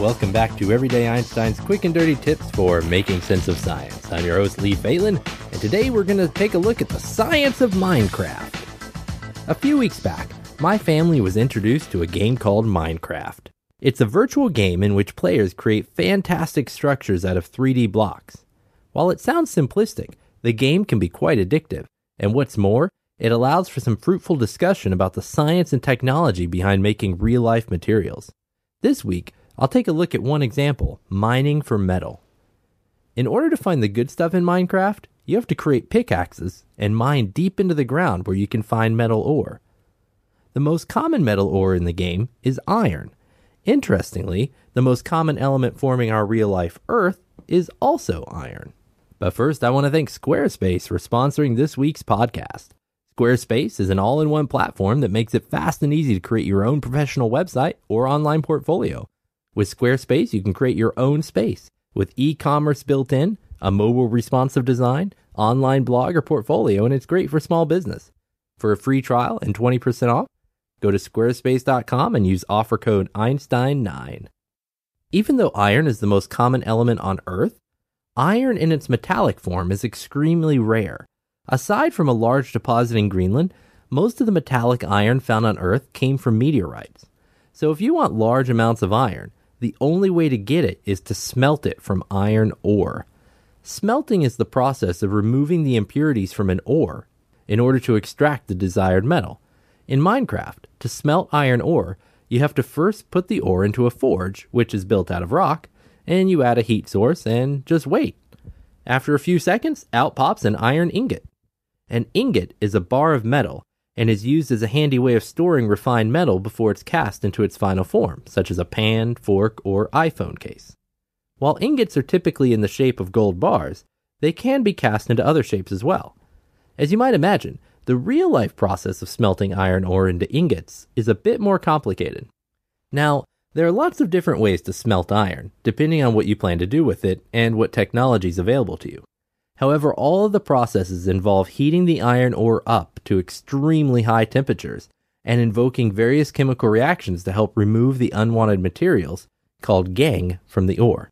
Welcome back to Everyday Einstein's quick and dirty tips for making sense of science. I'm your host, Lee Falin, and today we're going to take a look at the science of Minecraft. A few weeks back, my family was introduced to a game called Minecraft. It's a virtual game in which players create fantastic structures out of 3D blocks. While it sounds simplistic, the game can be quite addictive, and what's more, it allows for some fruitful discussion about the science and technology behind making real life materials. This week, I'll take a look at one example mining for metal. In order to find the good stuff in Minecraft, you have to create pickaxes and mine deep into the ground where you can find metal ore. The most common metal ore in the game is iron. Interestingly, the most common element forming our real life Earth is also iron. But first, I want to thank Squarespace for sponsoring this week's podcast. Squarespace is an all in one platform that makes it fast and easy to create your own professional website or online portfolio. With Squarespace, you can create your own space with e commerce built in, a mobile responsive design, online blog, or portfolio, and it's great for small business. For a free trial and 20% off, go to squarespace.com and use offer code Einstein9. Even though iron is the most common element on Earth, iron in its metallic form is extremely rare. Aside from a large deposit in Greenland, most of the metallic iron found on Earth came from meteorites. So if you want large amounts of iron, the only way to get it is to smelt it from iron ore. Smelting is the process of removing the impurities from an ore in order to extract the desired metal. In Minecraft, to smelt iron ore, you have to first put the ore into a forge, which is built out of rock, and you add a heat source and just wait. After a few seconds, out pops an iron ingot. An ingot is a bar of metal and is used as a handy way of storing refined metal before it's cast into its final form, such as a pan, fork, or iPhone case. While ingots are typically in the shape of gold bars, they can be cast into other shapes as well. As you might imagine, the real life process of smelting iron ore into ingots is a bit more complicated. Now, there are lots of different ways to smelt iron, depending on what you plan to do with it and what technology is available to you. However, all of the processes involve heating the iron ore up to extremely high temperatures and invoking various chemical reactions to help remove the unwanted materials, called gangue, from the ore.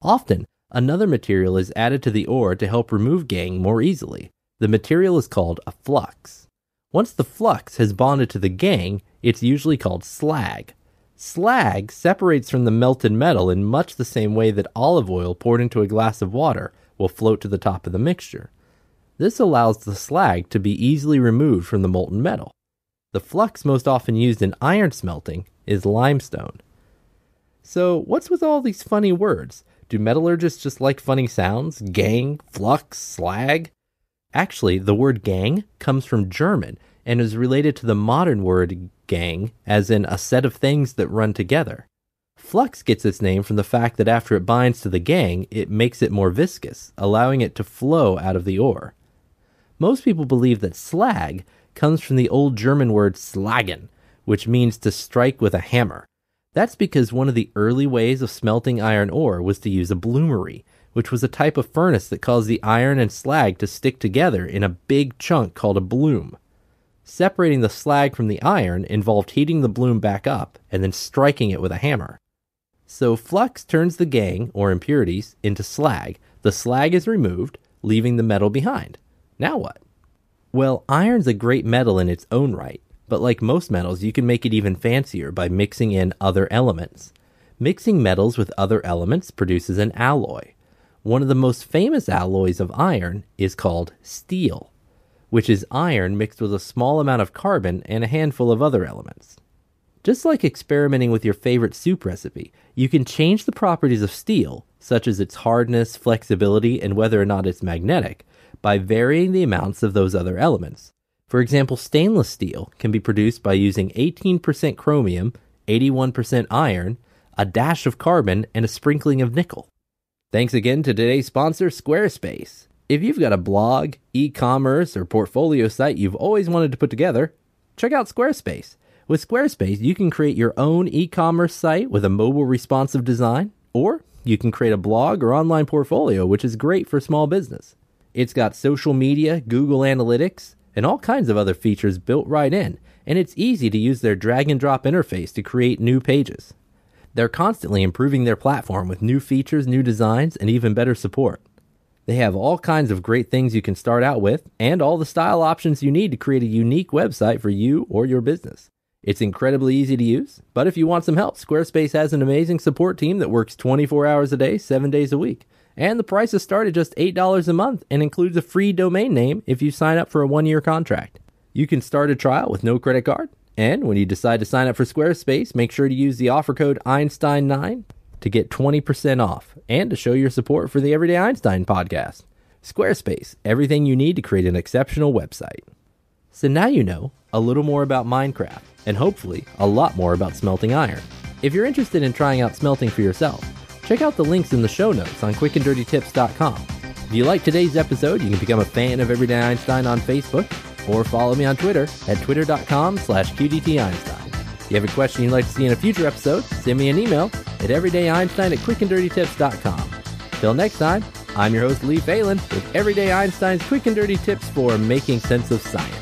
Often, another material is added to the ore to help remove gangue more easily. The material is called a flux. Once the flux has bonded to the gangue, it's usually called slag. Slag separates from the melted metal in much the same way that olive oil poured into a glass of water will float to the top of the mixture. This allows the slag to be easily removed from the molten metal. The flux most often used in iron smelting is limestone. So, what's with all these funny words? Do metallurgists just like funny sounds? Gangue, flux, slag? Actually, the word gangue comes from German and is related to the modern word gang, as in a set of things that run together. Flux gets its name from the fact that after it binds to the gangue, it makes it more viscous, allowing it to flow out of the ore. Most people believe that slag comes from the old German word slagen, which means to strike with a hammer. That's because one of the early ways of smelting iron ore was to use a bloomery, which was a type of furnace that caused the iron and slag to stick together in a big chunk called a bloom. Separating the slag from the iron involved heating the bloom back up and then striking it with a hammer. So flux turns the gangue, or impurities, into slag. The slag is removed, leaving the metal behind. Now what? Well, iron's a great metal in its own right, but like most metals, you can make it even fancier by mixing in other elements. Mixing metals with other elements produces an alloy. One of the most famous alloys of iron is called steel, which is iron mixed with a small amount of carbon and a handful of other elements. Just like experimenting with your favorite soup recipe, you can change the properties of steel such as its hardness, flexibility, and whether or not it's magnetic, by varying the amounts of those other elements. For example, stainless steel can be produced by using 18% chromium, 81% iron, a dash of carbon, and a sprinkling of nickel. Thanks again to today's sponsor, Squarespace. If you've got a blog, e commerce, or portfolio site you've always wanted to put together, check out Squarespace. With Squarespace, you can create your own e commerce site with a mobile responsive design, or you can create a blog or online portfolio, which is great for small business. It's got social media, Google Analytics, and all kinds of other features built right in, and it's easy to use their drag and drop interface to create new pages. They're constantly improving their platform with new features, new designs, and even better support. They have all kinds of great things you can start out with and all the style options you need to create a unique website for you or your business. It's incredibly easy to use, but if you want some help, Squarespace has an amazing support team that works 24 hours a day, 7 days a week. And the prices start at just $8 a month and includes a free domain name if you sign up for a one year contract. You can start a trial with no credit card. And when you decide to sign up for Squarespace, make sure to use the offer code Einstein9 to get 20% off and to show your support for the Everyday Einstein podcast. Squarespace, everything you need to create an exceptional website. So now you know a little more about Minecraft and hopefully a lot more about smelting iron. If you're interested in trying out smelting for yourself, check out the links in the show notes on quickanddirtytips.com. If you like today's episode, you can become a fan of Everyday Einstein on Facebook or follow me on Twitter at twitter.com slash qdteinstein. If you have a question you'd like to see in a future episode, send me an email at everydayeinstein at quickanddirtytips.com. Till next time, I'm your host Lee Falin with Everyday Einstein's quick and dirty tips for making sense of science.